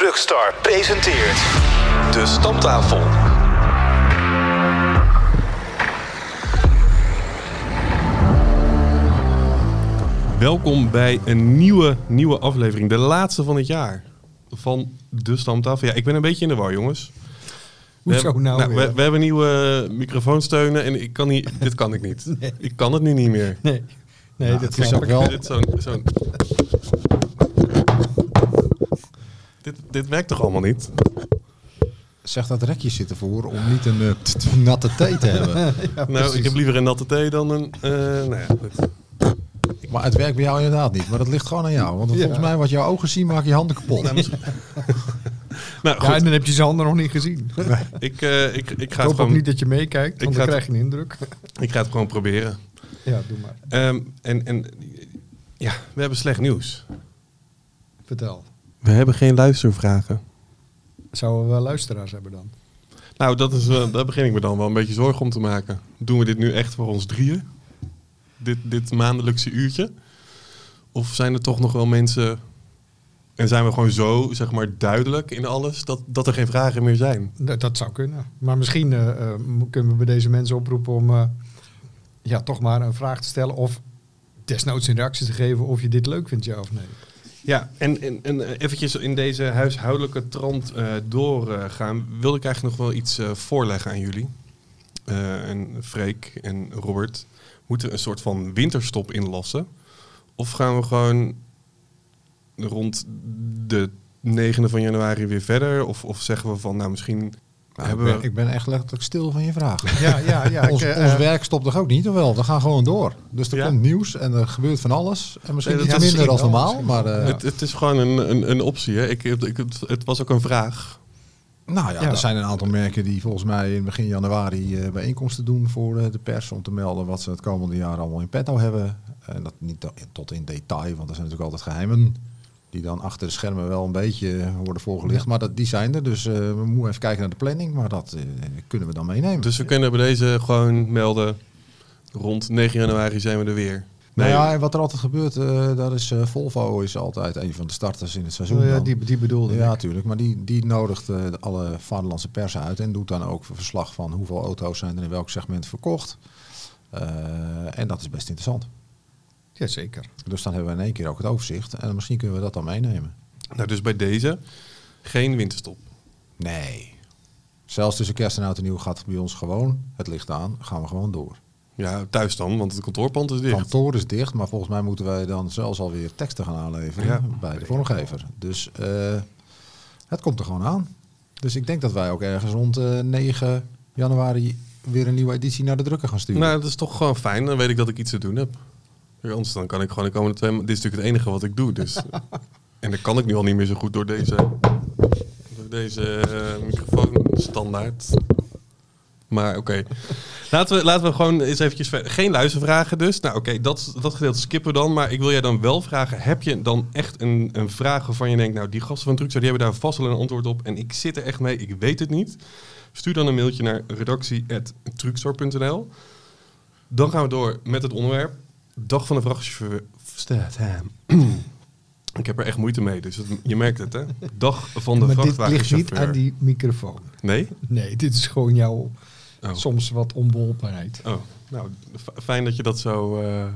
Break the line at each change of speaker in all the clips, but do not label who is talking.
Truckstar presenteert De Stamtafel.
Welkom bij een nieuwe, nieuwe aflevering. De laatste van het jaar. Van De Stamtafel. Ja, ik ben een beetje in de war, jongens. We
Hoezo
hebben-
nou
we,
weer?
we hebben nieuwe microfoonsteunen en ik kan niet, dit kan ik niet. Ik kan het nu niet meer.
Nee, nee
Nou,
dat
is ook wel-
Dit, zo'n, zo'n... Dit, dit werkt toch allemaal niet?
Zeg dat rekjes zitten voor om niet een eh, t- t- natte thee te hebben.
Ja,
nou,
precies.
ik heb liever een natte thee dan een... eh nou ja, goed.
Maar het werkt bij jou inderdaad niet. Maar dat ligt gewoon aan jou. Want
Ja.
volgens mij wat jouw ogen zien, maak je handen kapot.
Nou, Nou,
Ja,
goed.
en dan heb je zijn handen nog niet gezien.
Ik, eh, ik, ik, ga
Ik
het
hoop ook niet dat je meekijkt,
Ik
want
ga
dan
het-
krijg je een indruk.
ik ga het gewoon proberen.
Ja, doe maar.
Ehm, en, en ja, we hebben slecht nieuws.
Vertel.
We hebben geen luistervragen.
Zouden we wel luisteraars hebben dan?
Nou, dat is, eh, daar begin ik me dan wel een beetje zorgen om te maken. Doen we dit nu echt voor ons drieën? Dit, dit maandelijkse uurtje? Of zijn er toch nog wel mensen... En zijn we gewoon zo, zeg maar, duidelijk in alles... dat, dat er geen vragen meer zijn?
Dat, dat zou kunnen. Maar misschien eh, eh, kunnen we bij deze mensen oproepen om eh, ja, toch maar een vraag te stellen. Of desnoods een reactie te geven of je dit leuk vindt, ja of nee.
Ja, en, en, en eh, eventjes in deze huishoudelijke trant eh, doorgaan... wilde ik eigenlijk nog wel iets eh, voorleggen aan jullie. En Freek en Robert moeten een soort van winterstop inlassen. Of gaan we gewoon rond de 9e van januari weer verder? Of, of zeggen we van, nou misschien
Nou, ik, ben,
we...
ik ben echt letterlijk stil van je vraag.
Ja, ja, ja.
ons
ik, eh,
ons
eh,
werk stopt toch ook niet? Of wel? We gaan gewoon door. Dus er
Ja.
komt nieuws en er gebeurt van alles. En misschien
Nee,
iets minder
wel,
normaal. Maar eh,
Het, het is gewoon een, een, een optie. Hè? Ik, ik, het, het was ook een vraag.
nou ja,
Ja.
er zijn een aantal merken die volgens mij in begin januari eh, bijeenkomsten doen voor de pers. Om te melden wat ze het komende jaar allemaal in petto hebben. En dat niet to- tot in detail, want er zijn natuurlijk altijd geheimen. Die dan achter de schermen wel een beetje worden voorgelicht. Maar dat, die zijn er. Dus eh, we moeten even kijken naar de planning. Maar dat eh, kunnen we dan meenemen.
Dus we kunnen bij deze gewoon melden... rond 9 januari zijn we er weer.
Nou ja, en wat er altijd gebeurt, eh daar is eh, Volvo is altijd een van de starters in het seizoen.
oh ja,
dan.
die, die bedoelde
Ja,
ik.
natuurlijk. Maar die, die nodigt eh, de- alle vaderlandse pers uit en doet dan ook verslag van hoeveel auto's zijn er in welk segment verkocht. Eh, en dat is best interessant.
Jazeker.
Dus dan hebben we in één keer ook het overzicht. En misschien kunnen we dat dan meenemen.
Nou, dus bij deze geen winterstop.
Nee. Zelfs tussen kerst en oud en nieuw gaat het bij ons gewoon, het licht aan, gaan we gewoon door.
Ja, thuis dan, want het kantoorpand is
Het
dicht.
kantoor is dicht, maar volgens mij moeten wij dan zelfs alweer teksten gaan aanleveren
Ja.
bij de vormgever. Dus eh, het komt er gewoon aan. Dus ik denk dat wij ook ergens rond eh 9 januari weer een nieuwe editie naar de drukker gaan sturen.
Nou, dat is toch gewoon fijn. Dan weet ik dat ik iets te doen heb. Ja, Anders dan kan ik gewoon de komende twee... Dit is natuurlijk het enige wat ik doe, dus... en dat kan ik nu al niet meer zo goed door deze... Door deze eh, microfoon standaard. Maar oké. Laten, we, laten we gewoon eens eventjes verder. Geen luistervragen dus. Nou oké, dat, dat gedeelte skippen we dan. Maar ik wil jij dan wel vragen. Heb je dan echt een, een vraag waarvan je denkt... Nou, die gasten van Truxar, die hebben daar vast wel een antwoord op. En ik zit er echt mee, ik weet het niet. Stuur dan een mailtje naar redactie.truxor.nl. Dan gaan we door met het onderwerp. Dag van de vrachtchauffeur. Ik heb er echt moeite mee, dus het- je merkt het, hè? Dag van de
maar dit ligt
vrachtwagenchauffeur.
niet aan die microfoon.
Nee?
Nee, dit is gewoon jouw
Oh.
soms wat onbeholpenheid.
oh. Nou, fijn dat je dat zo... eh,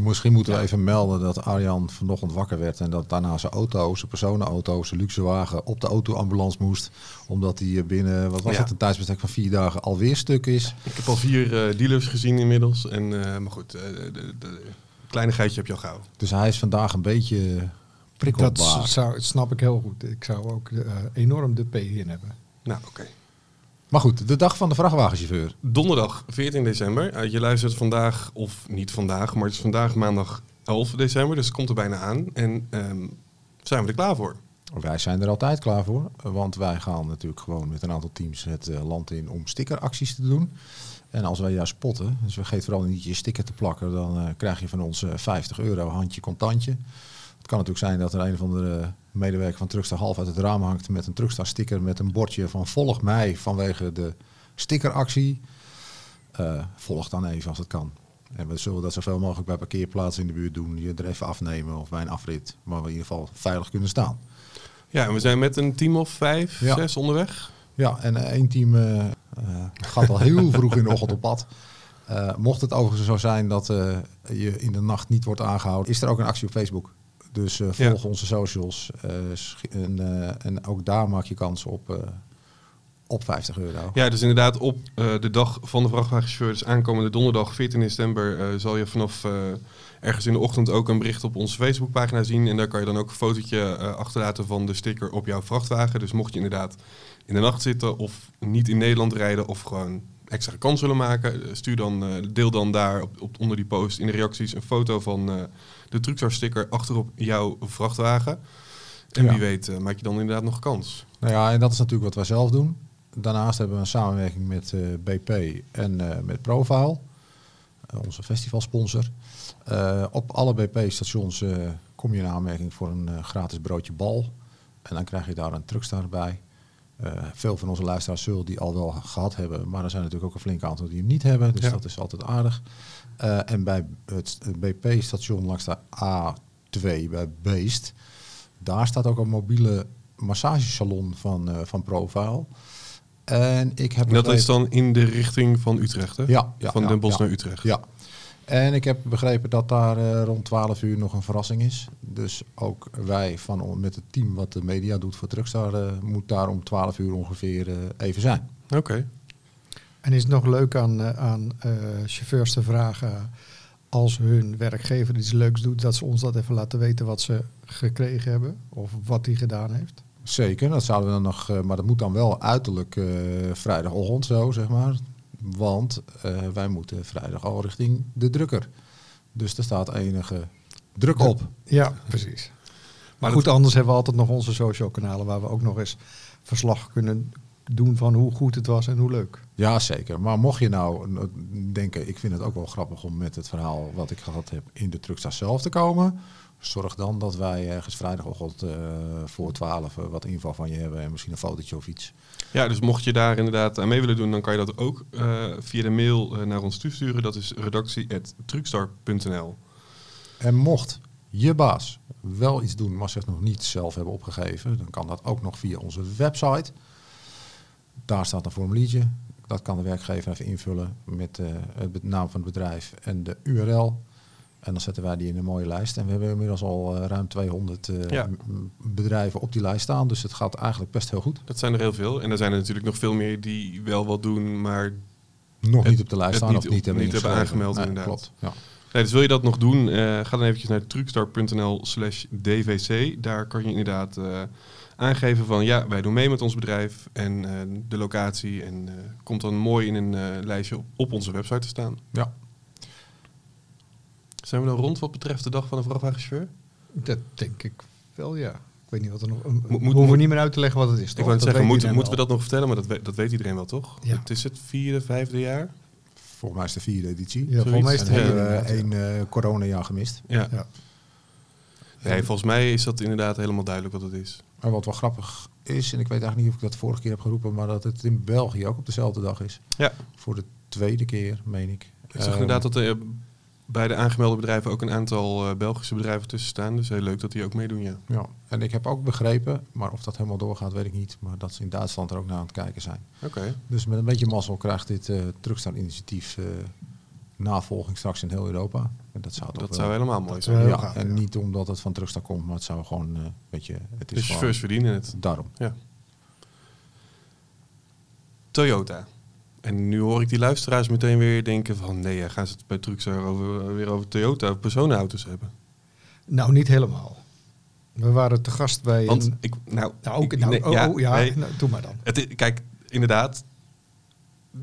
misschien moeten we even melden dat Arjan vanochtend wakker werd en dat daarna zijn auto, zijn personenauto, zijn luxe wagen op de autoambulance moest. Omdat hij binnen, wat was
Ja.
het, een tijdsbestek van vier dagen alweer stuk is.
Ik heb al vier eh, dealers gezien inmiddels. En, eh, maar goed, eh, de, de, de kleinigheidje heb je al gauw.
Dus hij is vandaag een beetje
Dat
prikkelbaar.
zou, snap ik heel goed. Ik zou ook eh, enorm de P in hebben.
Nou, oké.
Maar goed, de dag van de vrachtwagenchauffeur.
Donderdag 14 december. Eh, je luistert vandaag, of niet vandaag, maar het is vandaag maandag 11 december. Dus het komt er bijna aan. En ehm, zijn we er klaar voor?
Wij zijn er altijd klaar voor, want wij gaan natuurlijk gewoon met een aantal teams het eh, land in om stickeracties te doen. En als wij jou spotten, dus vergeet vooral niet je sticker te plakken, dan eh, krijg je van ons eh, 50 euro handje contantje. Het kan natuurlijk zijn dat er een of andere medewerker van Truckstar half uit het raam hangt met een Truckstar sticker met een bordje van volg mij vanwege de stickeractie. Eh, volg dan even als het kan. En we zullen dat zoveel mogelijk bij parkeerplaatsen in de buurt doen. Je er even afnemen of bij een afrit, waar we in ieder geval veilig kunnen staan.
Ja, en we zijn met een team of vijf,
Ja.
zes onderweg.
Ja, en eh, één team eh, gaat al heel vroeg in de ochtend op pad. Mocht het overigens zo zijn dat je in de nacht niet wordt aangehouden, is er ook een actie op Facebook. Dus eh, volg onze socials. eh, en, eh, en ook daar maak je kans op, op 50 euro.
Ja, dus inderdaad op de dag van de vrachtwagenchauffeur, dus aankomende donderdag 14 december, zal je vanaf ergens in de ochtend ook een bericht op onze Facebookpagina zien. En daar kan je dan ook een fotootje achterlaten van de sticker op jouw vrachtwagen. Dus mocht je inderdaad in de nacht zitten of niet in Nederland rijden of gewoon extra kans willen maken, stuur dan, deel dan daar op, op, onder die post in de reacties een foto van de Truckstar sticker achterop jouw vrachtwagen. En
Ja.
wie weet eh, maak je dan inderdaad nog kans.
Nou ja, en dat is natuurlijk wat wij zelf doen. Daarnaast hebben we een samenwerking met eh, BP en eh, met Profile, onze festivalsponsor. Op alle BP-stations kom je in aanmerking voor een gratis broodje bal. En dan krijg je daar een truckstar bij. Veel van onze luisteraars zullen die al wel gehad hebben, maar er zijn natuurlijk ook een flink aantal die hem niet hebben. Dus
Ja.
dat is altijd aardig. Eh, en bij het BP-station langs de A2 bij Beest, daar staat ook een mobiele massagesalon van, eh, van Profile. En ik heb
En dat is dan in de richting van Utrecht, hè?
Ja, ja,
van
ja,
Den Bosch
ja.
naar Utrecht.
Ja. En ik heb begrepen dat daar eh, rond 12 uur nog een verrassing is. Dus ook wij van met het team wat de media doet voor Truckstar eh, moet daar om 12 uur ongeveer even zijn.
Oké.
En is het nog leuk aan, eh, aan eh, chauffeurs te vragen als hun werkgever iets leuks doet, dat ze ons dat even laten weten wat ze gekregen hebben of wat hij gedaan heeft?
Zeker, dat zouden we dan nog, eh, maar dat moet dan wel uiterlijk eh, vrijdagochtend zo, zeg maar. Want eh, wij moeten vrijdag al richting de drukker. Dus er staat enige druk op.
Ja, precies. Maar goed, anders hebben we altijd nog onze social kanalen waar we ook nog eens verslag kunnen doen van hoe goed het was en hoe leuk.
Ja, zeker. Maar mocht je nou denken, ik vind het ook wel grappig om met het verhaal wat ik gehad heb in de Truckstar zelf te komen. Zorg dan dat wij ergens vrijdagochtend eh, voor 12 eh, wat info van je hebben en misschien een fotootje of iets.
Ja, dus mocht je daar inderdaad aan mee willen doen, dan kan je dat ook eh, via de mail eh, naar ons toesturen. Dat is redactie.truckstar.nl.
En mocht je baas wel iets doen, maar zich nog niet zelf hebben opgegeven, dan kan dat ook nog via onze website. Daar staat een formuliertje. Dat kan de werkgever even invullen met eh, het naam van het bedrijf en de URL. En dan zetten wij die in een mooie lijst. En we hebben inmiddels al eh, ruim 200 eh,
Ja.
bedrijven op die lijst staan. Dus het gaat eigenlijk best heel goed.
Dat zijn er heel veel. En er zijn er natuurlijk nog veel meer die wel wat doen, maar...
Nog
Het-
niet op de lijst staan
niet
of niet hebben
niet hebben aangemeld,
Nee,
inderdaad.
Klopt, ja.
Nee, dus wil je dat nog doen, ga dan eventjes naar truckstar.nl slash dvc. Daar kan je inderdaad aangeven van ja, wij doen mee met ons bedrijf en eh, de locatie. En eh, komt dan mooi in een eh, lijstje op, op onze website te staan.
ja.
Zijn we dan rond wat betreft de dag van de vrachtwagenchauffeur?
Dat denk ik wel, ja. Ik weet niet wat er nog... Moet,
moet-
we hoeven
moet-
niet meer uit te leggen wat het is,
Ik
toch?
wou net
Dat
zeggen,
weet
moeten, we dat nog vertellen? Maar dat weet, dat weet iedereen wel, toch?
Ja.
Het is het vierde, vijfde jaar?
Volgens mij is het de vierde editie.
Ja, volgens mij is het
we
ja.
één coronajaar gemist.
Ja.
Ja.
Nee, volgens mij is dat inderdaad helemaal duidelijk wat het is.
Maar wat wel grappig is, en ik weet eigenlijk niet of ik dat vorige keer heb geroepen, maar dat het in België ook op dezelfde dag is.
Ja.
Voor de tweede keer, meen ik.
Ik zag inderdaad dat er bij de aangemelde bedrijven ook een aantal eh, Belgische bedrijven tussen staan. Dus heel leuk dat die ook meedoen, ja.
Ja, en ik heb ook begrepen, maar of dat helemaal doorgaat, weet ik niet. Maar dat ze in Duitsland er ook naar aan het kijken zijn.
Oké.
Dus met een beetje mazzel krijgt dit eh Truckstar-initiatief eh, navolging straks in heel Europa. En dat zou toch
Dat
wel-
zou helemaal mooi zijn.
Ja, en
ja.
niet omdat het van Truckstar komt, maar het zou gewoon, eh weet je, het is
De chauffeurs verdienen het.
daarom.
Toyota. En nu hoor ik die luisteraars meteen weer denken van... nee, ja, gaan ze het bij Truckstar over, weer over Toyota personenauto's hebben?
Nou, niet helemaal. We waren te gast bij...
Want
een,
ik... Nou,
nou, ook,
ik-
nou,
nee,
oh, oh, ja,
nee.
nou, doe maar dan.
Het is- kijk, inderdaad.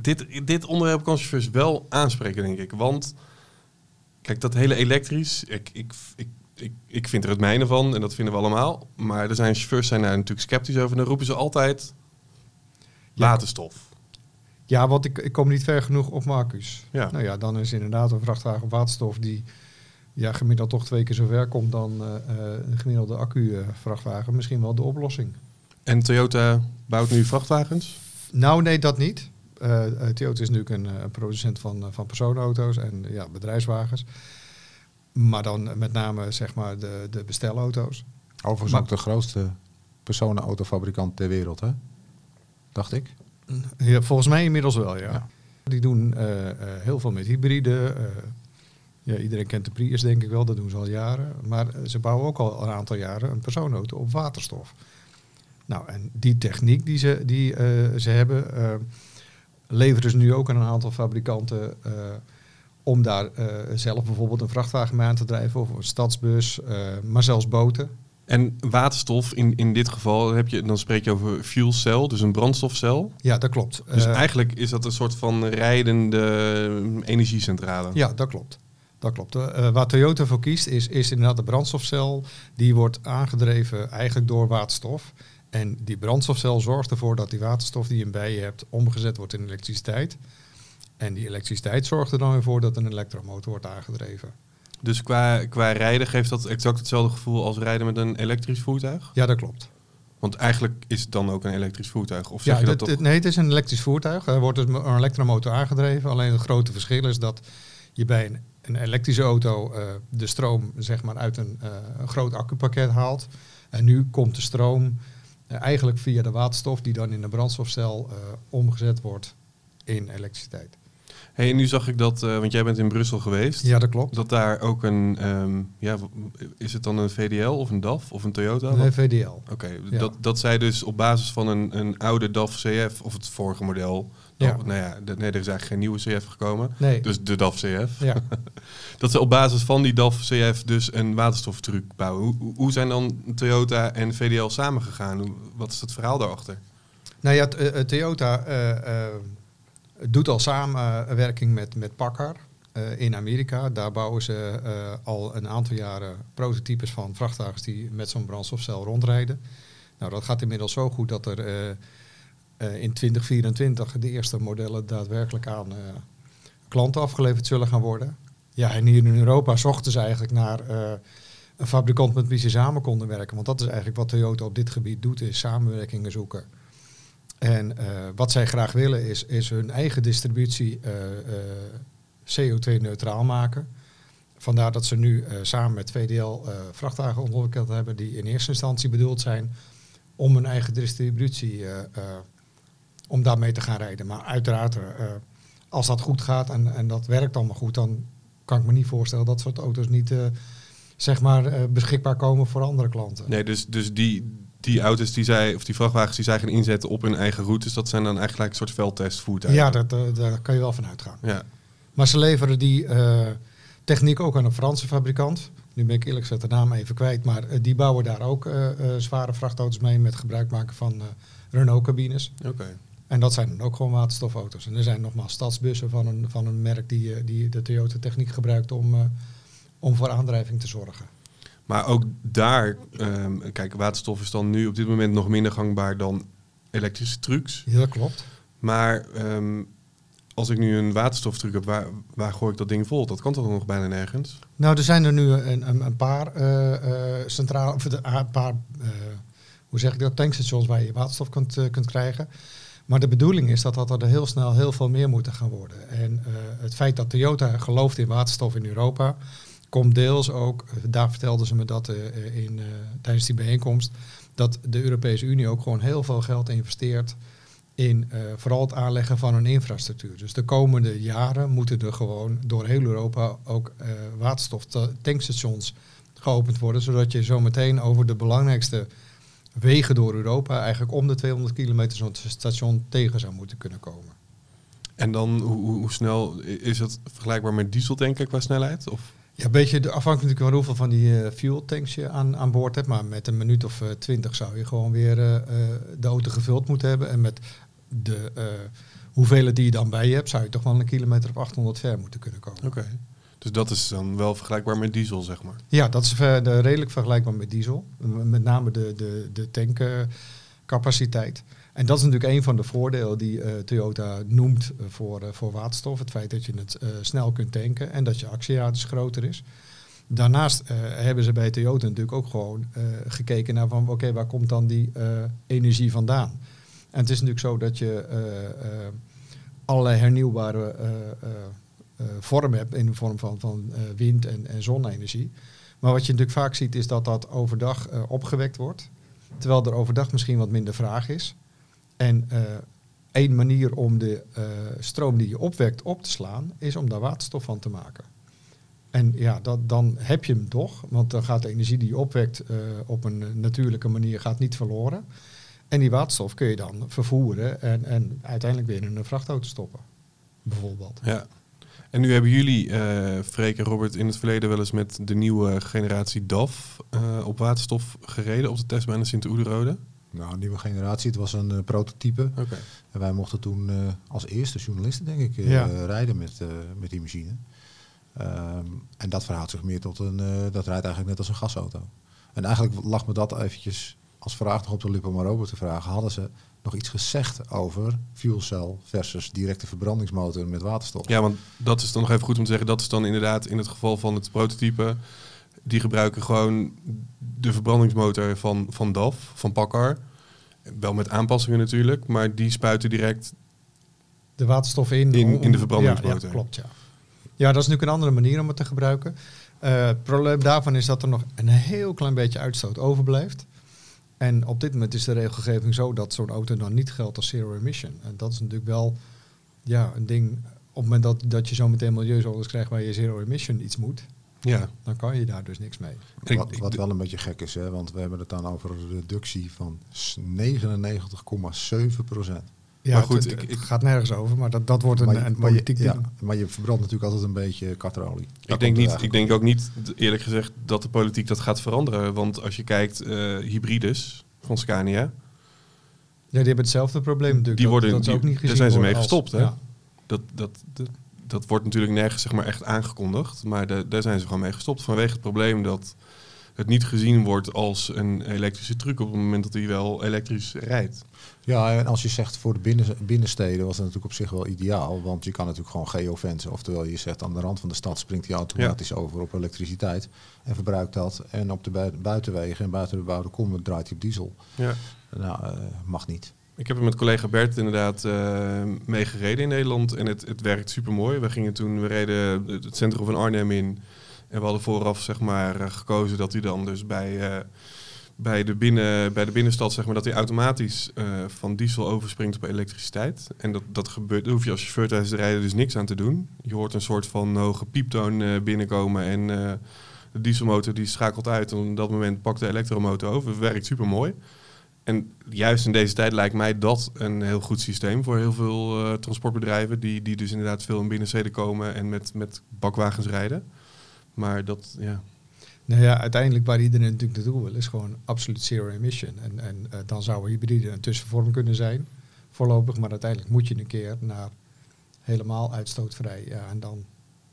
Dit, dit onderwerp kan chauffeurs wel aanspreken, denk ik. Want, kijk, dat hele elektrisch... Ik, ik, ik, ik, ik vind er het mijne van en dat vinden we allemaal. Maar er zijn chauffeurs zijn daar natuurlijk sceptisch over. En dan roepen ze altijd... Waterstof.
Ja, want ik, ik kom niet ver genoeg op Marcus.
Ja.
Nou ja, dan is inderdaad een vrachtwagen waterstof die ja, gemiddeld toch twee keer zo ver komt dan eh, eh, een gemiddelde accu-vrachtwagen. Misschien wel de oplossing.
En Toyota bouwt nu vrachtwagens.
Nou, nee, dat niet. Eh, eh, Toyota is natuurlijk een eh, producent van, van personenauto's en ja, bedrijfswagens. Maar dan met name zeg maar de, de bestelauto's.
Overigens
Maar-
ook de grootste personenautofabrikant ter wereld, hè? Dacht ik.
Ja, volgens mij inmiddels wel, ja.
Ja.
Die doen heel veel met hybride. ja, iedereen kent de Prius, denk ik wel. Dat doen ze al jaren. Maar ze bouwen ook al een aantal jaren een persoonauto op waterstof. Nou, en die techniek die ze, die, ze hebben, leveren ze nu ook aan een aantal fabrikanten eh, om daar eh, zelf bijvoorbeeld een vrachtwagen mee aan te drijven of een stadsbus, eh, maar zelfs boten.
En waterstof, in, in dit geval heb je, dan spreek je over fuel cell, dus een brandstofcel.
Ja, dat klopt.
Dus eigenlijk is dat een soort van rijdende eh, energiecentrale.
Ja, dat klopt. Dat klopt. Eh, waar Toyota voor kiest is, is inderdaad de brandstofcel. Die wordt aangedreven eigenlijk door waterstof. En die brandstofcel zorgt ervoor dat die waterstof die je bij je hebt omgezet wordt in elektriciteit. En die elektriciteit zorgt er dan weer voor dat een elektromotor wordt aangedreven.
Dus qua, qua rijden geeft dat exact hetzelfde gevoel als rijden met een elektrisch voertuig?
Ja, dat klopt.
Want eigenlijk is het dan ook een elektrisch voertuig. Of
Ja,
zeg je dat
dit-
toch?
nee, het is een elektrisch voertuig. Er wordt dus een elektromotor aangedreven. Alleen het grote verschil is dat je bij een, een elektrische auto eh, de stroom zeg maar, uit een, eh, een groot accupakket haalt. En nu komt de stroom eigenlijk via de waterstof die dan in de brandstofcel eh, omgezet wordt in elektriciteit.
Hey, en nu zag ik dat, eh, want jij bent in Brussel geweest.
Ja, dat klopt.
Dat daar ook een, ehm, ja, is het dan een VDL of een DAF of een Toyota?
Nee, VDL.
Oké,
Ja.
dat, dat zij dus op basis van een, een oude DAF CF, of het vorige model,
Ja.
nou, nou ja, de- nee, er is eigenlijk geen nieuwe CF gekomen,
Nee.
dus de DAF CF.
Ja.
Dat ze op basis van die DAF CF dus een waterstoftruc bouwen. Hoe, hoe- zijn dan Toyota en VDL samengegaan? Wat is het verhaal daarachter?
Nou ja, eh, eh, Toyota eh, doet al samenwerking met, met Packard in Amerika. Daar bouwen ze al een aantal jaren prototypes van vrachtwagens die met zo'n brandstofcel rondrijden. Nou, dat gaat inmiddels zo goed dat er in 2024 de eerste modellen daadwerkelijk aan eh, klanten afgeleverd zullen gaan worden. Ja, en hier in Europa zochten ze eigenlijk naar eh, een fabrikant met wie ze samen konden werken. Want dat is eigenlijk wat Toyota op dit gebied doet, is samenwerkingen zoeken. En eh, wat zij graag willen is, is hun eigen distributie eh, eh, CO2-neutraal maken. Vandaar dat ze nu eh, samen met VDL eh, vrachtwagen ontwikkeld hebben die in eerste instantie bedoeld zijn om hun eigen distributie, eh, eh, om daarmee te gaan rijden. Maar uiteraard, eh, als dat goed gaat en, en dat werkt allemaal goed, dan kan ik me niet voorstellen dat soort auto's niet eh, zeg maar, eh, beschikbaar komen voor andere klanten.
Nee, dus, dus die, die auto's die zij, of die vrachtwagens die zij gaan inzetten op hun eigen routes, dat zijn dan eigenlijk een soort veldtestvoertuigen.
Ja, dat, daar kan je wel van uitgaan.
ja.
Maar ze leveren die techniek ook aan een Franse fabrikant. Nu ben ik eerlijk gezegd de naam even kwijt, maar die bouwen daar ook zware vrachtauto's mee met gebruik maken van Renault-cabines.
Oké.
En dat zijn dan ook gewoon waterstofauto's. En er zijn nogmaals stadsbussen van een, van een merk die, eh, die de Toyota techniek gebruikt om, eh, om voor aandrijving te zorgen.
Maar ook daar, ehm, kijk, waterstof is dan nu op dit moment nog minder gangbaar dan elektrische trucks.
Ja, dat klopt.
Maar ehm, als ik nu een waterstoftruc heb, waar, waar gooi ik dat ding vol? Dat kan toch nog bijna nergens?
Nou, er zijn er nu een, een, een paar eh eh centraal, of de- een paar, hoe zeg ik dat, tankstations waar je waterstof kunt, kunt krijgen. Maar de bedoeling is dat, dat er heel snel heel veel meer moeten gaan worden. En eh, het feit dat Toyota gelooft in waterstof in Europa, komt deels ook, eh, daar vertelden ze me dat eh, in, tijdens die bijeenkomst, dat de Europese Unie ook gewoon heel veel geld investeert in vooral het aanleggen van een infrastructuur. Dus de komende jaren moeten er gewoon door heel Europa ook eh waterstof tankstations geopend worden, zodat je zometeen over de belangrijkste wegen door Europa eigenlijk om de 200 kilometer zo'n station tegen zou moeten kunnen komen.
En dan, hoe, hoe- snel is het vergelijkbaar met dieseltanken qua snelheid? Of?
Ja, een beetje afhankelijk van hoeveel van die eh, fuel tanks je aan, aan boord hebt. Maar met een minuut of eh, twintig zou je gewoon weer eh, de auto gevuld moeten hebben. En met de hoeveelheid die je dan bij je hebt, zou je toch wel een kilometer of 800 ver moeten kunnen komen.
Oké. Dus dat is dan wel vergelijkbaar met diesel, zeg maar.
Ja, dat is redelijk vergelijkbaar met diesel. Met name de, de, de tankcapaciteit. En dat is natuurlijk een van de voordelen die eh, Toyota noemt eh, voor, eh, voor waterstof. Het feit dat je het snel kunt tanken en dat je actieradius groter is. Daarnaast hebben ze bij Toyota natuurlijk ook gewoon gekeken naar van oké, waar komt dan die energie vandaan? En het is natuurlijk zo dat je allerlei hernieuwbare eh, vormen hebt in de vorm van, van eh, wind- en, en zonne-energie. Maar wat je natuurlijk vaak ziet is dat dat overdag eh, opgewekt wordt. Terwijl er overdag misschien wat minder vraag is. En één manier om de stroom die je opwekt op te slaan, is om daar waterstof van te maken. En ja, dat, dan heb je hem toch, want dan gaat de energie die je opwekt op een natuurlijke manier gaat niet verloren. En die waterstof kun je dan vervoeren en, en uiteindelijk weer in een vrachtauto stoppen. Bijvoorbeeld.
Ja. En nu hebben jullie, eh Freek en Robert, in het verleden wel eens met de nieuwe generatie DAF eh, op waterstof gereden op de testbaan in Sint-Oederode.
Nou, een nieuwe generatie. Het was een eh, prototype.
Oké.
En wij mochten toen als eerste journalisten, denk ik,
Ja.
rijden met, met die machine. Ehm, en dat verhoudt zich meer tot een, dat rijdt eigenlijk net als een gasauto. En eigenlijk lag me dat eventjes als vraag nog op de lippen om over te vragen. Hadden ze nog iets gezegd over fuel cell versus directe verbrandingsmotor met waterstof?
Ja, want dat is dan nog even goed om te zeggen. Dat is dan inderdaad in het geval van het prototype. Die gebruiken gewoon de verbrandingsmotor van, van DAF, van Packard. Wel met aanpassingen natuurlijk, maar die spuiten direct.
de waterstof in.
In-
om-
in de verbrandingsmotor.
Ja, ja, klopt, ja. Ja, dat is natuurlijk een andere manier om het te gebruiken. Eh, het probleem daarvan is dat er nog een heel klein beetje uitstoot overblijft. En op dit moment is de regelgeving zo dat zo'n auto dan niet geldt als zero emission. En dat is natuurlijk wel ja, een ding. Op het moment dat, dat je zo meteen milieuzones krijgt waar je zero emission iets moet,
Ja,
dan kan je daar dus niks mee.
Wat, wat wel een beetje gek is, hè, want we hebben het dan over een reductie van s- 99,7 procent.
Ja,
Maar goed,
het,
ik-
het
ik-
gaat nergens over, maar dat, dat wordt een,
Maar, je-
een
maar je-
politiek ding.
ja, maar je verbrandt natuurlijk altijd een beetje katrolie.
Ik denk, niet, ik denk ook niet, eerlijk gezegd, dat de politiek dat gaat veranderen. Want als je kijkt, eh hybrides van Scania,
Ja, die hebben hetzelfde probleem natuurlijk.
Die
Dat-
worden-
dat
die-
ook niet
daar zijn ze mee
als-
gestopt, hè?
Ja.
dat, dat, dat, dat wordt natuurlijk nergens zeg maar, echt aangekondigd. Maar de- daar zijn ze gewoon mee gestopt. Vanwege het probleem dat het niet gezien wordt als een elektrische truc op het moment dat hij wel elektrisch rijdt.
Ja, en als je zegt voor de binnen, binnensteden was het natuurlijk op zich wel ideaal. Want je kan natuurlijk gewoon geofencen. Oftewel je zegt aan de rand van de stad springt hij automatisch over op elektriciteit. En verbruikt dat. En op de bui- buitenwegen en buiten de bebouwde kom draait hij op diesel.
Ja.
Nou, eh, mag niet.
Ik heb er met collega Bert inderdaad eh mee gereden in Nederland. En het, het werkt super mooi. We gingen toen, we reden het centrum van Arnhem in. En we hadden vooraf zeg maar, eh, gekozen dat hij dan dus bij, eh, bij, de binnen, bij de binnenstad, zeg maar, dat hij automatisch eh, van diesel overspringt op elektriciteit. En dat, dat gebeurt, daar hoef je als chauffeur tijdens het rijden dus niks aan te doen. Je hoort een soort van hoge pieptoon binnenkomen en de dieselmotor die schakelt uit. En op dat moment pakt de elektromotor over. Het werkt super mooi. En juist in deze tijd lijkt mij dat een heel goed systeem voor heel veel transportbedrijven. Die, die dus inderdaad veel in binnensteden komen en met, met bakwagens rijden. Maar dat, ja.
Nou ja, uiteindelijk waar iedereen natuurlijk naartoe wil, is gewoon absoluut zero emission. En, en eh, dan zou een hybride een tussenvorm kunnen zijn, voorlopig. Maar uiteindelijk moet je een keer naar helemaal uitstootvrij. Ja, en dan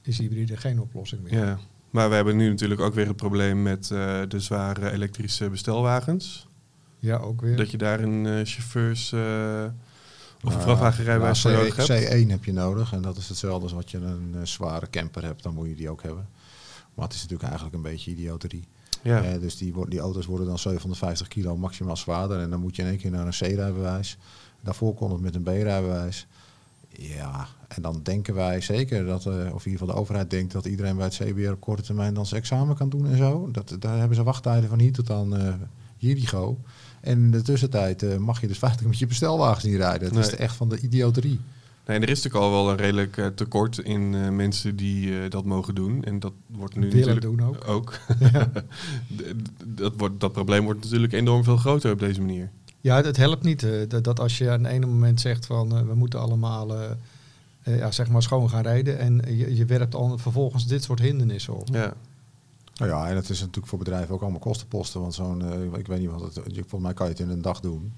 is hybride geen oplossing meer.
ja. Maar we hebben nu natuurlijk ook weer het probleem met eh, de zware elektrische bestelwagens.
Ja, ook weer.
Dat je daar een eh, chauffeurs eh, of een
Nou,
vrachtwagenrijbewijs voor
nou,
nodig
C-
hebt.
C1 heb je nodig. En dat is hetzelfde als wat je een zware camper hebt. Dan moet je die ook hebben. Maar het is natuurlijk eigenlijk een beetje idioterie.
Ja.
Eh, dus die, die auto's worden dan 750 kilo maximaal zwaarder. En dan moet je in één keer naar een C-rijbewijs. Daarvoor kon het met een B-rijbewijs. Ja, en dan denken wij zeker dat, eh, of in ieder geval de overheid denkt dat iedereen bij het CBR op korte termijn dan zijn examen kan doen en zo. Dat, daar hebben ze wachttijden van hier tot aan eh Jericho. En in de tussentijd mag je dus feitelijk met je bestelwagens niet rijden. Het is echt van de idioterie.
Nee, er is natuurlijk al wel een redelijk eh, tekort in eh, mensen die eh, dat mogen doen. En dat wordt nu
Willen
natuurlijk
doen ook.
ook. Dat, wordt, dat probleem wordt natuurlijk enorm veel groter op deze manier.
Ja, het, helpt niet eh, dat, dat als je aan het ene moment zegt van eh, we moeten allemaal ja, zeg maar schoon gaan rijden en je, je werpt al vervolgens dit soort hindernissen op.
Ja,
Nou ja, en het is natuurlijk voor bedrijven ook allemaal kostenposten. Want zo'n, eh, ik weet niet wat het, je- volgens mij kan je het in een dag doen.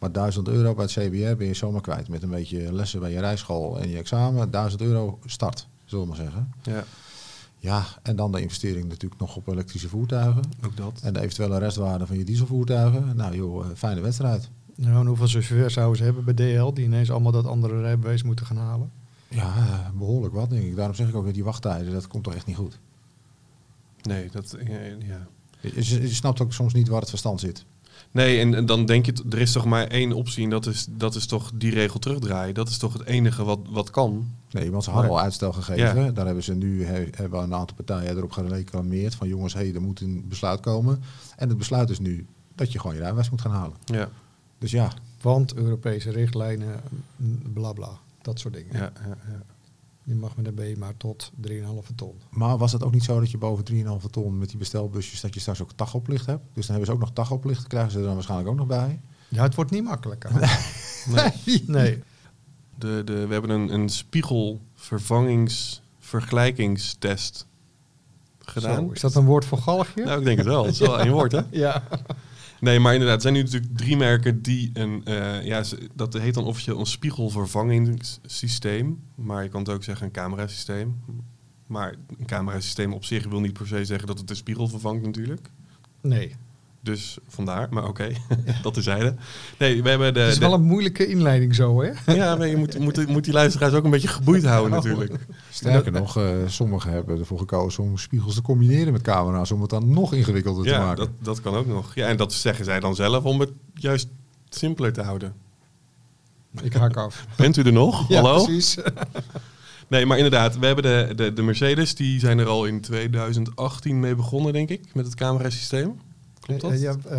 Maar 1000 euro bij het CBR ben je zomaar kwijt. Met een beetje lessen bij je rijschool en je examen. 1000 euro start, zullen we maar zeggen.
ja,
Ja, en dan de investering natuurlijk nog op elektrische voertuigen.
ook dat.
En de eventuele restwaarde van je dieselvoertuigen. Nou joh, eh, fijne wedstrijd.
Nou, en hoeveel chauffeurs zouden ze hebben bij DL die ineens allemaal dat andere rijbewijs moeten gaan halen?
Ja, eh, behoorlijk wat denk ik. Daarom zeg ik ook weer die wachttijden, dat komt toch echt niet goed.
Nee, dat, ja, ja.
Je, je snapt ook soms niet waar het verstand zit.
Nee en, en dan denk je, er is toch maar één optie en dat is, dat is toch die regel terugdraaien. Dat is toch het enige wat, wat kan.
Nee, want ze hadden
Maar-
al uitstel gegeven.
Ja.
Daar hebben ze nu he- hebben een aantal partijen erop gereclameerd van jongens, hé, er moet een besluit komen. En het besluit is nu dat je gewoon je rijbewijs moet gaan halen.
Ja,
Dus ja,
Want Europese richtlijnen, mm, bla bla, dat soort dingen.
ja, ja, ja.
Je mag met een B maar tot 3,5 ton.
maar was het ook niet zo dat je boven 3,5 ton met die bestelbusjes, dat je straks ook tachoplicht hebt? Dus dan hebben ze ook nog tachoplicht, krijgen ze er dan waarschijnlijk ook nog bij.
Ja, het wordt niet makkelijker.
Nee.
nee.
De, de, we hebben een, een spiegelvervangingsvergelijkingstest gedaan.
Zo, is dat een woord voor galgje?
Nou, ik denk het wel. Het is wel één woord, hè?
Ja.
Nee, maar inderdaad, er zijn nu natuurlijk drie merken die een, eh, ja, dat heet dan officieel een spiegelvervangingssysteem. Maar je kan het ook zeggen een camerasysteem. Maar een camerasysteem op zich wil niet per se zeggen dat het de spiegel vervangt natuurlijk.
Nee.
Dus vandaar, maar oké, dat terzijde. Nee, we hebben de...
Het is
de-
wel een moeilijke inleiding zo, hè?
Ja, maar je moet, moet, moet die luisteraars ook een beetje geboeid houden natuurlijk.
Sterker nog, eh, sommigen hebben ervoor gekozen om spiegels te combineren met camera's, om het dan nog ingewikkelder te
Ja,
maken.
dat, dat kan ook nog. Ja, en dat zeggen zij dan zelf om het juist simpeler te houden.
Ik haak af.
Bent u er nog?
Ja,
Hallo?
precies.
Nee, maar inderdaad, we hebben de, de, de Mercedes, die zijn er al in 2018 mee begonnen, denk ik, met het camerasysteem. Klopt dat?
Eh, ja, eh,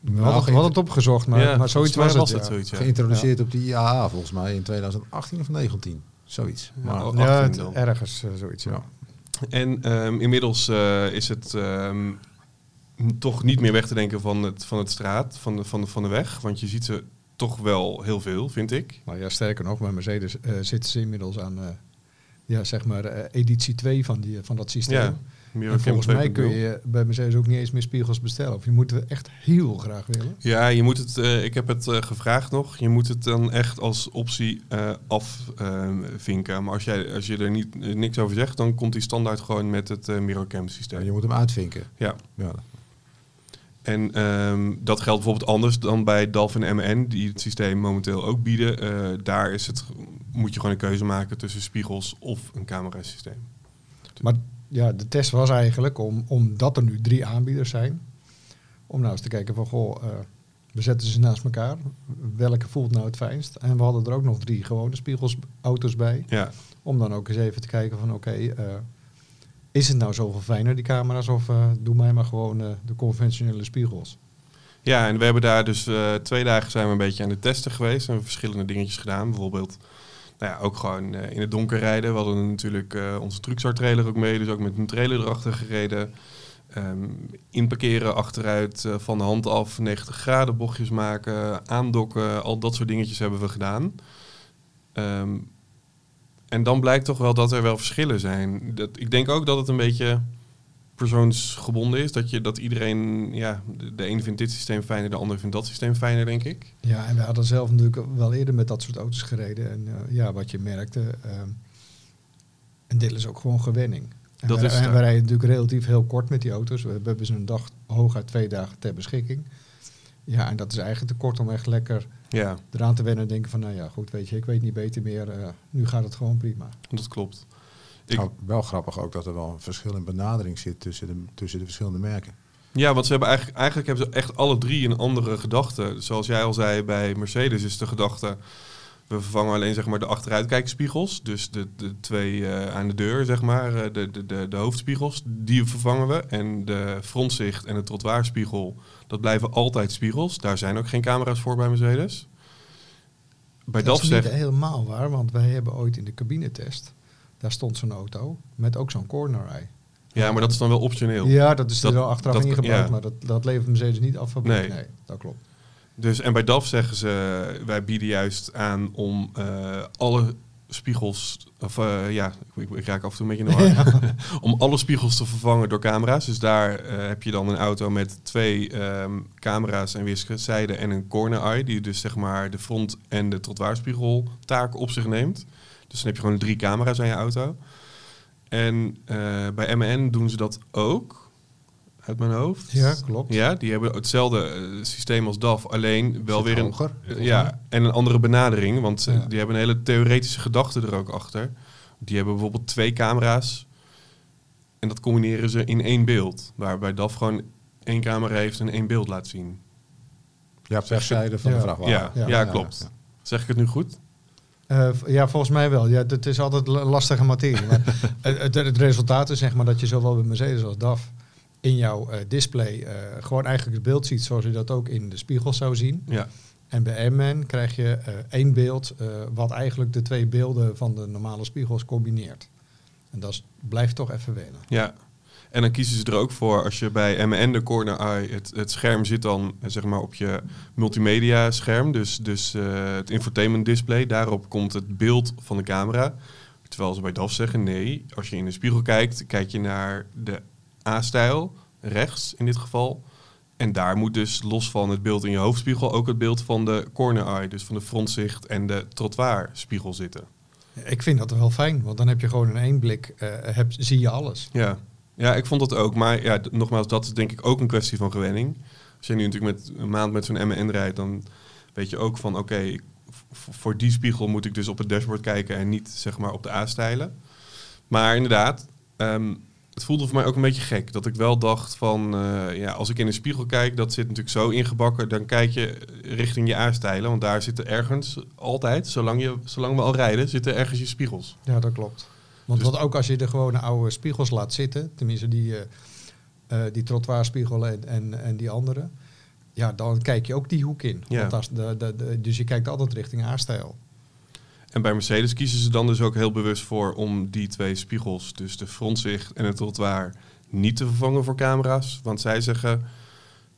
we,
Nou,
we hadden het opgezocht, maar,
Ja,
maar zoiets was het. ja.
zoiets, ja.
Geïntroduceerd op de IAA volgens mij in 2018 of 19. Zoiets.
Ja,
Maar.
Ja,
18
het-
dan.
ergens eh, zoiets. Ja.
ja.
En ehm, inmiddels eh, is het ehm, toch niet meer weg te denken van het, van het straat, van de, van, de, van de weg. Want je ziet ze toch wel heel veel, vind ik.
Nou ja, sterker nog, bij Mercedes eh, zitten ze inmiddels aan eh, ja, zeg maar, eh, editie 2 van, die, van dat systeem. Volgens mij kun je bij Mercedes ook niet eens meer spiegels bestellen. Of je moet het echt heel graag willen.
Ja, je moet het, eh, ik heb het eh, gevraagd nog. Je moet het dan echt als optie eh afvinken. maar als, jij, als je er niet, niks over zegt, dan komt die standaard gewoon met het mirrorcam systeem.
je moet hem uitvinken.
Ja.
Ja.
En ehm, dat geldt bijvoorbeeld anders dan bij en MN, die het systeem momenteel ook bieden. Daar is het, moet je gewoon een keuze maken tussen spiegels of een camerasysteem.
Maar ja, de test was eigenlijk om, omdat er nu drie aanbieders zijn. Om nou eens te kijken van, goh, eh, we zetten ze naast elkaar. Welke voelt nou het fijnst? En we hadden er ook nog drie gewone spiegelsauto's bij.
Ja,
Om dan ook eens even te kijken van, oké, eh, is het nou zoveel fijner die camera's? Of eh, doe mij maar gewoon de conventionele spiegels.
Ja, en we hebben daar dus twee dagen zijn we een beetje aan het testen geweest. En verschillende dingetjes gedaan. Bijvoorbeeld, nou ja, ook gewoon eh, in het donker rijden. We hadden natuurlijk eh, onze truckstar trailer ook mee. Dus ook met een trailer erachter gereden. Ehm, inparkeren achteruit, eh, van de hand af, 90 graden bochtjes maken, aandokken. Al dat soort dingetjes hebben we gedaan. Ehm, en dan blijkt toch wel dat er wel verschillen zijn. Dat, ik denk ook dat het een beetje persoonsgebonden is. Dat, je, dat iedereen, ja, de, de een vindt dit systeem fijner, de ander vindt dat systeem fijner, denk ik.
Ja, en we hadden zelf natuurlijk wel eerder met dat soort auto's gereden. En eh, ja, wat je merkte, ehm een deel is ook gewoon gewenning. En
Dat
wij,
is
en we rijden natuurlijk relatief heel kort met die auto's. We, we hebben ze een dag, hooguit twee dagen ter beschikking. Ja, en dat is eigenlijk te kort om echt lekker
Ja,
eraan te wennen en denken van, nou ja, goed, weet je, ik weet niet beter meer. eh, nu gaat het gewoon prima.
dat klopt. Ik-
Nou, wel grappig ook dat er wel een verschil in benadering zit tussen de, tussen de verschillende merken.
Ja, want ze hebben eigenlijk, eigenlijk hebben ze echt alle drie een andere gedachte. Zoals jij al zei, bij Mercedes is de gedachte... we vervangen alleen zeg maar, de achteruitkijkspiegels. Dus de, de twee eh, aan de deur, zeg maar, eh, de, de, de, de hoofdspiegels, die vervangen we. En de frontzicht en de trottoirspiegel, dat blijven altijd spiegels. Daar zijn ook geen camera's voor bij Mercedes. Bij
dat
DAF
is niet helemaal waar, want wij hebben ooit in de cabinetest, daar stond zo'n auto met ook zo'n corner eye.
Ja, maar dat is dan wel optioneel.
Ja, dat is
Dat-
er wel achteraf
dat-
ingebouwd,
ja.
maar dat, dat levert Mercedes niet af. fabriek.
Nee.
nee, dat klopt.
Dus, en bij DAF zeggen ze, wij bieden juist aan om eh, alle spiegels, of eh, ja, ik, ik raak af en toe een beetje in de war, om alle spiegels te vervangen door camera's. Dus daar eh, heb je dan een auto met twee ehm, camera's en weerszijden en een corner eye, die dus zeg maar de front- en de trottoirspiegel taak op zich neemt. Dus dan heb je gewoon drie camera's aan je auto. En eh, bij MN doen ze dat ook, uit mijn hoofd.
Ja, klopt.
Ja, die hebben hetzelfde eh, systeem als DAF, alleen wel
Zit
weer een,
hoger,
ja, en een andere benadering, want
Ja.
die hebben een hele theoretische gedachte er ook achter. Die hebben bijvoorbeeld twee camera's en dat combineren ze in één beeld, waarbij DAF gewoon één camera heeft en één beeld laat zien.
Ja, per zijde van
Ja.
de vrachtwagen.
Ja, ja,
Ja,
klopt. Zeg ik het nu goed?
Eh, ja, volgens mij wel. Ja, het is altijd la- lastige materie. Maar het, het, resultaat is zeg maar dat je zowel bij Mercedes als DAF in jouw eh, display eh, gewoon eigenlijk het beeld ziet zoals je dat ook in de spiegel zou zien.
Ja,
En bij M-Man krijg je één beeld wat eigenlijk de twee beelden van de normale spiegels combineert. En dat blijft toch even wennen.
ja. En dan kiezen ze er ook voor als je bij MN de corner eye, het, het scherm zit dan eh, zeg maar op je multimedia scherm, dus, dus eh, het infotainment display. Daarop komt het beeld van de camera. Terwijl ze bij DAF zeggen, nee, als je in de spiegel kijkt, kijk je naar de A-stijl, rechts in dit geval. En daar moet dus los van het beeld in je hoofdspiegel ook het beeld van de corner eye, dus van de frontzicht en de trottoirspiegel zitten.
Ik vind dat wel fijn, want dan heb je gewoon in één blik, eh, heb, zie je alles.
Ja. Ja, ik vond dat ook. Maar ja, nogmaals, dat is denk ik ook een kwestie van gewenning. Als je nu natuurlijk met een maand met zo'n MN rijdt, dan weet je ook van oké, voor die spiegel moet ik dus op het dashboard kijken en niet zeg maar op de A-stijlen. Maar inderdaad, ehm, het voelde voor mij ook een beetje gek. Dat ik wel dacht van, eh, ja, als ik in een spiegel kijk, dat zit natuurlijk zo ingebakken. Dan kijk je richting je A-stijlen, want daar zitten ergens altijd, zolang, je, zolang we al rijden, zitten ergens je spiegels.
Ja, dat klopt. Want
Dus-
wat ook als je de gewone oude spiegels laat zitten, tenminste die, eh die trottoirspiegel en, en, en die andere, ja, dan kijk je ook die hoek in.
Ja.
Want de, de, de- dus je kijkt altijd richting A-stijl.
En bij Mercedes kiezen ze dan dus ook heel bewust voor om die twee spiegels, dus de frontzicht en het trottoir, niet te vervangen voor camera's. Want zij zeggen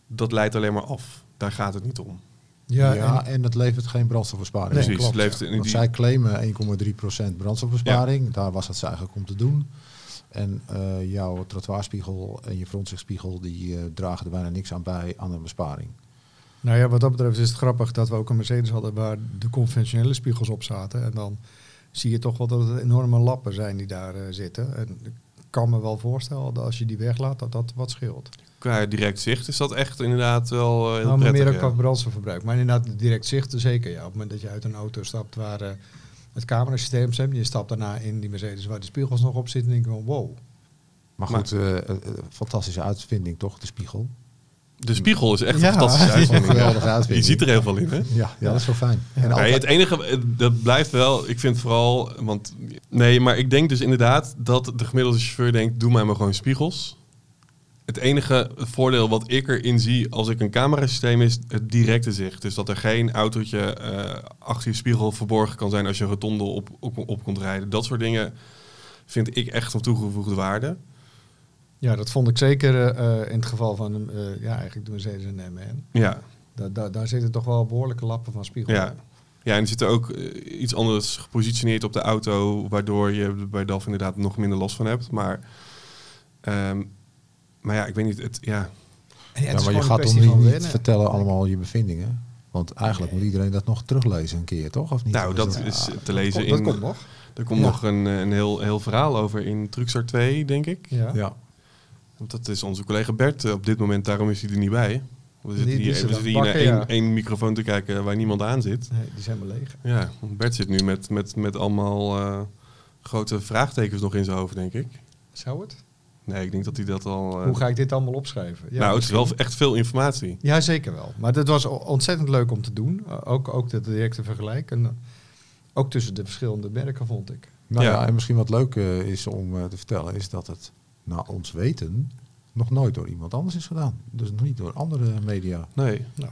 dat leidt alleen maar af. Daar gaat het niet om.
Ja,
Ja,
en-
en, het levert geen brandstofbesparing.
Nee,
Precies.
klopt,
in
Want
die,
zij claimen 1,3% brandstofbesparing. Daar was het ze eigenlijk om te doen. En eh, jouw trottoirspiegel en je frontzichtspiegel die eh, dragen er bijna niks aan bij aan een besparing.
nou ja, wat dat betreft is het grappig dat we ook een Mercedes hadden waar de conventionele spiegels op zaten. En dan zie je toch wel dat het enorme lappen zijn die daar eh, zitten. En ik kan me wel voorstellen dat als je die weglaat, dat dat wat scheelt.
qua direct zicht is dat echt inderdaad wel eh, heel
Nou, maar
prettig.
meer ook
ja.
qua brandstofverbruik. Maar inderdaad, direct zichten zeker. Ja. Op het moment dat je uit een auto stapt waar eh, het camerasysteem is, je stapt daarna in die Mercedes waar de spiegels nog op zitten, en denk je van wow.
Maar goed, eh, fantastische uitvinding toch, de spiegel.
De spiegel is echt
Ja.
een fantastische
Ja,
uitvinding. Je ziet er heel veel in, hè?
Ja, ja, dat is zo fijn. En altijd,
het enige, dat blijft wel, ik vind vooral, want nee, maar ik denk dus inderdaad dat de gemiddelde chauffeur denkt, doe mij maar gewoon spiegels. Het enige voordeel wat ik erin zie als ik een camerasysteem is het directe zicht. Dus dat er geen autootje eh, achter je spiegel verborgen kan zijn als je een rotonde op, op, op komt rijden. Dat soort dingen vind ik echt van toegevoegde waarde.
Ja, dat vond ik zeker eh, eh, in het geval van eh, ja, eigenlijk de Mercedes en de MN.
Ja,
Da da daar zitten toch wel behoorlijke lappen van spiegel.
ja. Ja, en er zit er ook iets anders gepositioneerd op de auto, waardoor je er bij DAF inderdaad nog minder last van hebt. Maar, ehm, maar ja, ik weet niet, het, ja,
het
maar je gaat toch
kwestie
niet, vertellen allemaal je bevindingen. Want eigenlijk moet iedereen dat nog teruglezen een keer, toch? Of niet?
Nou, dat is te
Dat
lezen
komt- dat
in.
komt nog.
Er komt
Ja.
nog een, een heel, heel verhaal over in Truckstar 2, denk ik.
Ja.
Ja.
Want dat is onze collega Bert eh, op dit moment, daarom is hij er niet bij. We zitten
Die- die
hier,
zit
we zitten
het
hier naar één,
ja.
één microfoon te kijken waar niemand aan zit.
Nee, die zijn wel leeg.
Ja, want Bert zit nu met, met, met allemaal eh, grote vraagtekens nog in zijn hoofd, denk ik.
Zou het?
Nee, ik denk dat hij dat al... eh,
Hoe ga ik dit allemaal opschrijven? Ja,
nou, het is wel echt veel informatie.
Ja, zeker wel. Maar dat was ontzettend leuk om te doen. Uh, ook, ook de directe vergelijk. En, uh, ook tussen de verschillende merken, vond ik.
Nou ja.
Ja.
en misschien wat leuk eh, is om te vertellen, is dat het naar ons weten nog nooit door iemand anders is gedaan. Dus nog niet door andere media.
Nee.
Nou.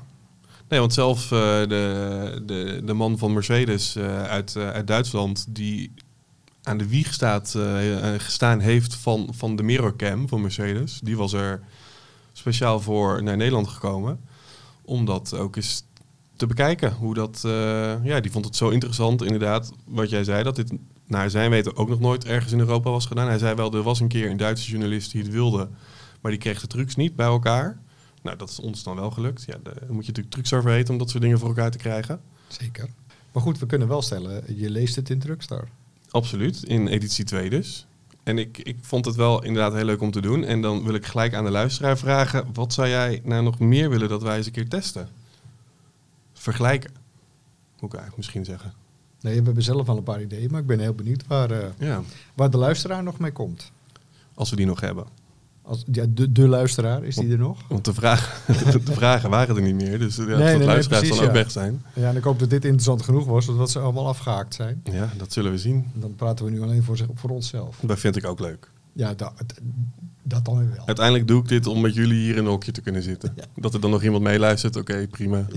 Nee, want zelf eh, de, de, de man van Mercedes eh, uit, eh, uit Duitsland, die aan de wieg staat, gestaan heeft van, van de Mirrorcam van Mercedes, die was er speciaal voor naar Nederland gekomen. Om dat ook eens te bekijken. Hoe dat, eh, ja, die vond het zo interessant, inderdaad, wat jij zei, dat dit naar zijn weten ook nog nooit ergens in Europa was gedaan. Hij zei wel, er was een keer een Duitse journalist die het wilde, maar die kreeg de trucs niet bij elkaar. Nou, dat is ons dan wel gelukt. Ja, daar moet je natuurlijk trucs over weten om dat soort dingen voor elkaar te krijgen.
Zeker. Maar goed, we kunnen wel stellen, je leest het in Truckstar.
Absoluut, in editie 2 dus. En ik, ik vond het wel inderdaad heel leuk om te doen. En dan wil ik gelijk aan de luisteraar vragen... wat zou jij nou nog meer willen dat wij eens een keer testen? Vergelijken, moet ik eigenlijk misschien zeggen.
Nee, we hebben zelf al een paar ideeën, maar ik ben heel benieuwd waar, uh,
Ja,
waar de luisteraar nog mee komt.
als we die nog hebben.
Als, ja, de, de luisteraar, is die er nog?
Want de, vraag, de vragen waren er niet meer. Dus ja,
Nee,
als
nee,
de
nee,
luisteraars
precies,
dan ook
ja.
weg zijn.
Ja, en ik hoop dat dit interessant genoeg was, zodat ze allemaal afgehaakt zijn.
Ja, dat zullen we zien.
En dan praten we nu alleen voor, zich- voor onszelf.
Dat vind ik ook leuk.
Ja, dat, dat dan weer wel.
Uiteindelijk doe ik dit om met jullie hier in een hokje te kunnen zitten. Dat er dan nog iemand meeluistert, oké, prima.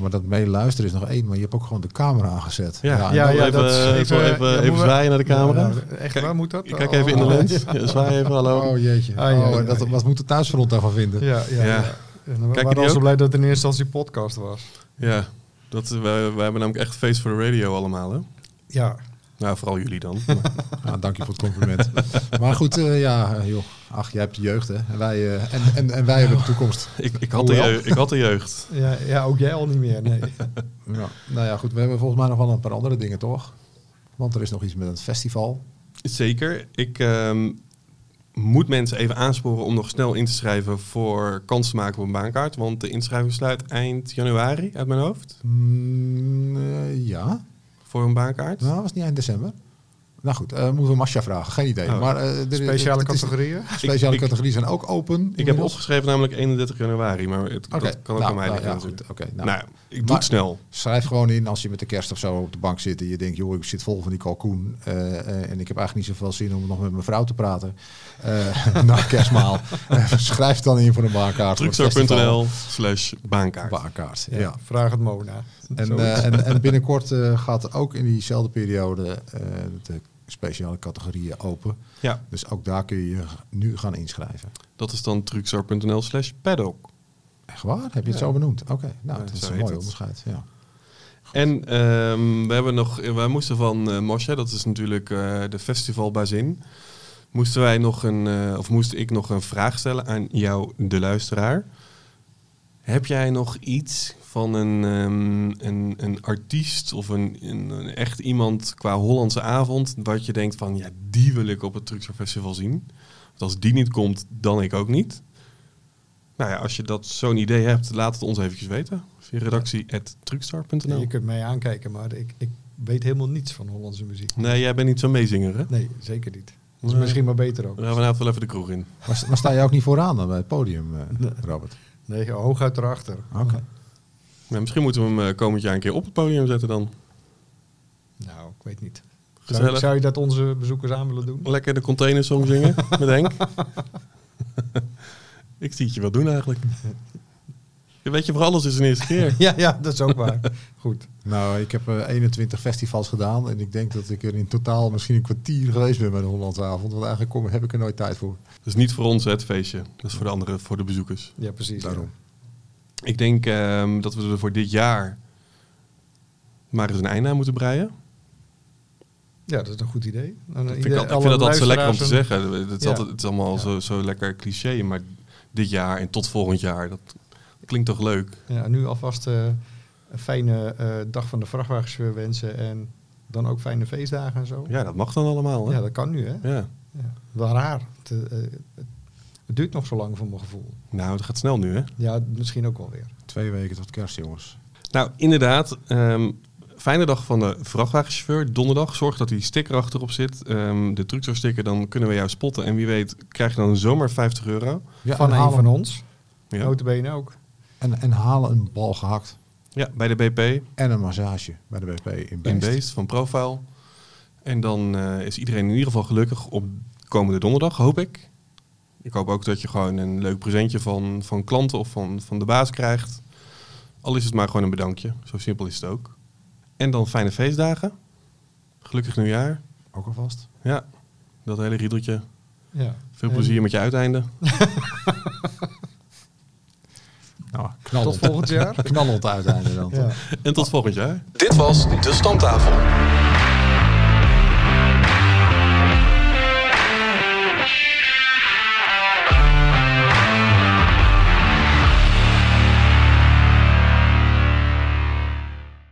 Maar dat meeluisteren is nog één, maar je hebt ook gewoon de camera aangezet.
Ja,
Ja, ja,
even,
dat is
even,
even-
even,
ja,
even
moeten we-
zwaaien naar de camera.
Ja, echt waar moet dat?
Ik kijk even in de
Oh,
lens. Ja, zwaai even, hallo.
Oh jeetje. Oh, en dat, wat moet de thuisfront daarvan vinden?
Ja, ja.
Ja.
we
Kijk
waren al zo blij dat het in eerste instantie podcast was.
Ja, dat, wij, wij hebben namelijk echt feest voor de radio allemaal, hè?
Ja,
Nou, vooral jullie dan.
Dank je voor het compliment. maar goed, eh, ja, joh. Ach, jij hebt de jeugd, hè. En wij, eh, en, en, en wij hebben de toekomst.
ik, ik, had de jeugd, ik had de jeugd.
ja, ja, ook jij al niet meer. Nee.
Ja. Nou ja, goed. We hebben volgens mij nog wel een paar andere dingen, toch? Want er is nog iets met het festival.
Zeker. Ik ehm, moet mensen even aansporen om nog snel in te schrijven voor kans te maken op een baankaart. Want de inschrijving sluit eind januari uit mijn hoofd.
Mm, eh, ja.
Voor een baankaart.
Nou, was niet eind december? Nou goed, eh, moeten we Masha vragen. Geen idee.
Oh.
Maar, eh,
Speciale
is-
categorieën?
Speciale
Ik-
categorieën zijn ook open.
Ik heb opgeschreven namelijk 31 januari, maar het kan ook
nou,
aan mij
nou,
liggen
ja,
natuurlijk.
goed, oké, nou.
nou, ik doe
Maar-
het snel.
Schrijf gewoon in als je met de kerst of zo op de bank zit en je denkt, joh, ik zit vol van die kalkoen eh, eh, en ik heb eigenlijk niet zoveel zin om nog met mijn vrouw te praten eh, na kerstmaal. Eh, schrijf dan in voor een baankaart.
Truxor.nl slash baankaart.
Baankaart, ja.
Ja, vraag het Mona.
En, eh, en, en binnenkort eh, gaat ook in diezelfde periode eh, de speciale categorieën open.
Ja,
Dus ook daar kun je je nu gaan inschrijven.
dat is dan truxor.nl slash paddock.
Echt waar? Heb je het zo benoemd? Oké, nou, dat is een mooi onderscheid. Ja.
En ehm, we hebben nog, wij moesten van eh Moshe, dat is natuurlijk eh, de festivalbazin, moesten wij nog een, eh, of moest ik nog een vraag stellen aan jou, de luisteraar. Heb jij nog iets van een, ehm, een, een artiest of een, een, een echt iemand qua Hollandse avond, wat je denkt van, ja, die wil ik op het Truxor Festival zien? Want als die niet komt, dan ik ook niet. Nou ja, als je dat zo'n idee hebt, laat het ons eventjes weten. Via redactie.truckstar.nl
je kunt mij aankijken, maar ik, ik weet helemaal niets van Hollandse muziek.
Nee, jij bent niet zo'n meezinger, hè?
Nee, zeker niet. Dat is
Nee.
misschien maar beter ook.
Dan gaan we nou wel even de kroeg in.
Maar, maar sta je ook niet vooraan dan bij het podium, eh, Robert?
Nee, hooguit erachter.
Oké.
Nou, misschien moeten we hem eh, komend jaar een keer op het podium zetten dan.
Nou, ik weet niet. Zou,
Gezellig.
zou je dat onze bezoekers aan willen doen?
Lekker de containersong zingen met Henk. Ik zie het je wel doen eigenlijk. Je weet je, voor alles is een eerste keer.
Ja, ja, dat is ook waar. Goed.
Nou, ik heb eh, 21 festivals gedaan en ik denk dat ik er in totaal misschien een kwartier geweest ben bij de Hollandse avond. Want eigenlijk kom, heb ik er nooit tijd voor.
Dat is niet voor ons het feestje. Dat is voor de andere, voor de bezoekers.
Ja, precies.
Daarom.
Ik denk ehm, dat we er voor dit jaar maar eens een einde aan moeten breien.
Ja, dat is een goed idee. Dan
Ik vind,
ieder-
dat, ik
alle
vind dat altijd zo lekker om te zeggen. Het is,
Ja.
altijd, het is allemaal
Ja.
zo, zo lekker cliché, maar dit jaar en tot volgend jaar, dat klinkt toch leuk?
Ja, nu alvast eh, een fijne eh, dag van de vrachtwagenchauffeur wensen. En dan ook fijne feestdagen en zo.
Ja, dat mag dan allemaal. Hè?
Ja, dat kan nu, hè?
Ja.
Ja. Wel raar. Het, eh, het, het duurt nog zo lang voor mijn gevoel.
Nou, het gaat snel nu, hè?
Ja, misschien ook wel weer.
Twee weken tot kerst, jongens.
Nou, inderdaad. ehm, fijne dag van de vrachtwagenchauffeur. Donderdag. Zorg dat die sticker achterop zit. Ehm, de Truxor sticker, dan kunnen we jou spotten. En wie weet krijg je dan zomaar 50 euro.
Ja,
van
en
een van ons.
Ja,
Notabene ook.
En, en halen een bal gehakt.
ja bij de BP.
En een massage bij de BP in
In
Beest.
Beest van Profile. En dan eh, is iedereen in ieder geval gelukkig op komende donderdag, hoop ik. Ik hoop ook dat je gewoon een leuk presentje van, van klanten of van, van de baas krijgt. Al is het maar gewoon een bedankje. Zo simpel is het ook. En dan fijne feestdagen. Gelukkig nieuwjaar.
Ook alvast.
Ja, dat hele riedeltje.
Ja.
Veel
En
plezier met je uiteinde.
Nou, knallend.
Tot volgend jaar.
Knallend uiteinde dan.
Ja.
En tot volgend jaar.
Dit was De Stamtafel.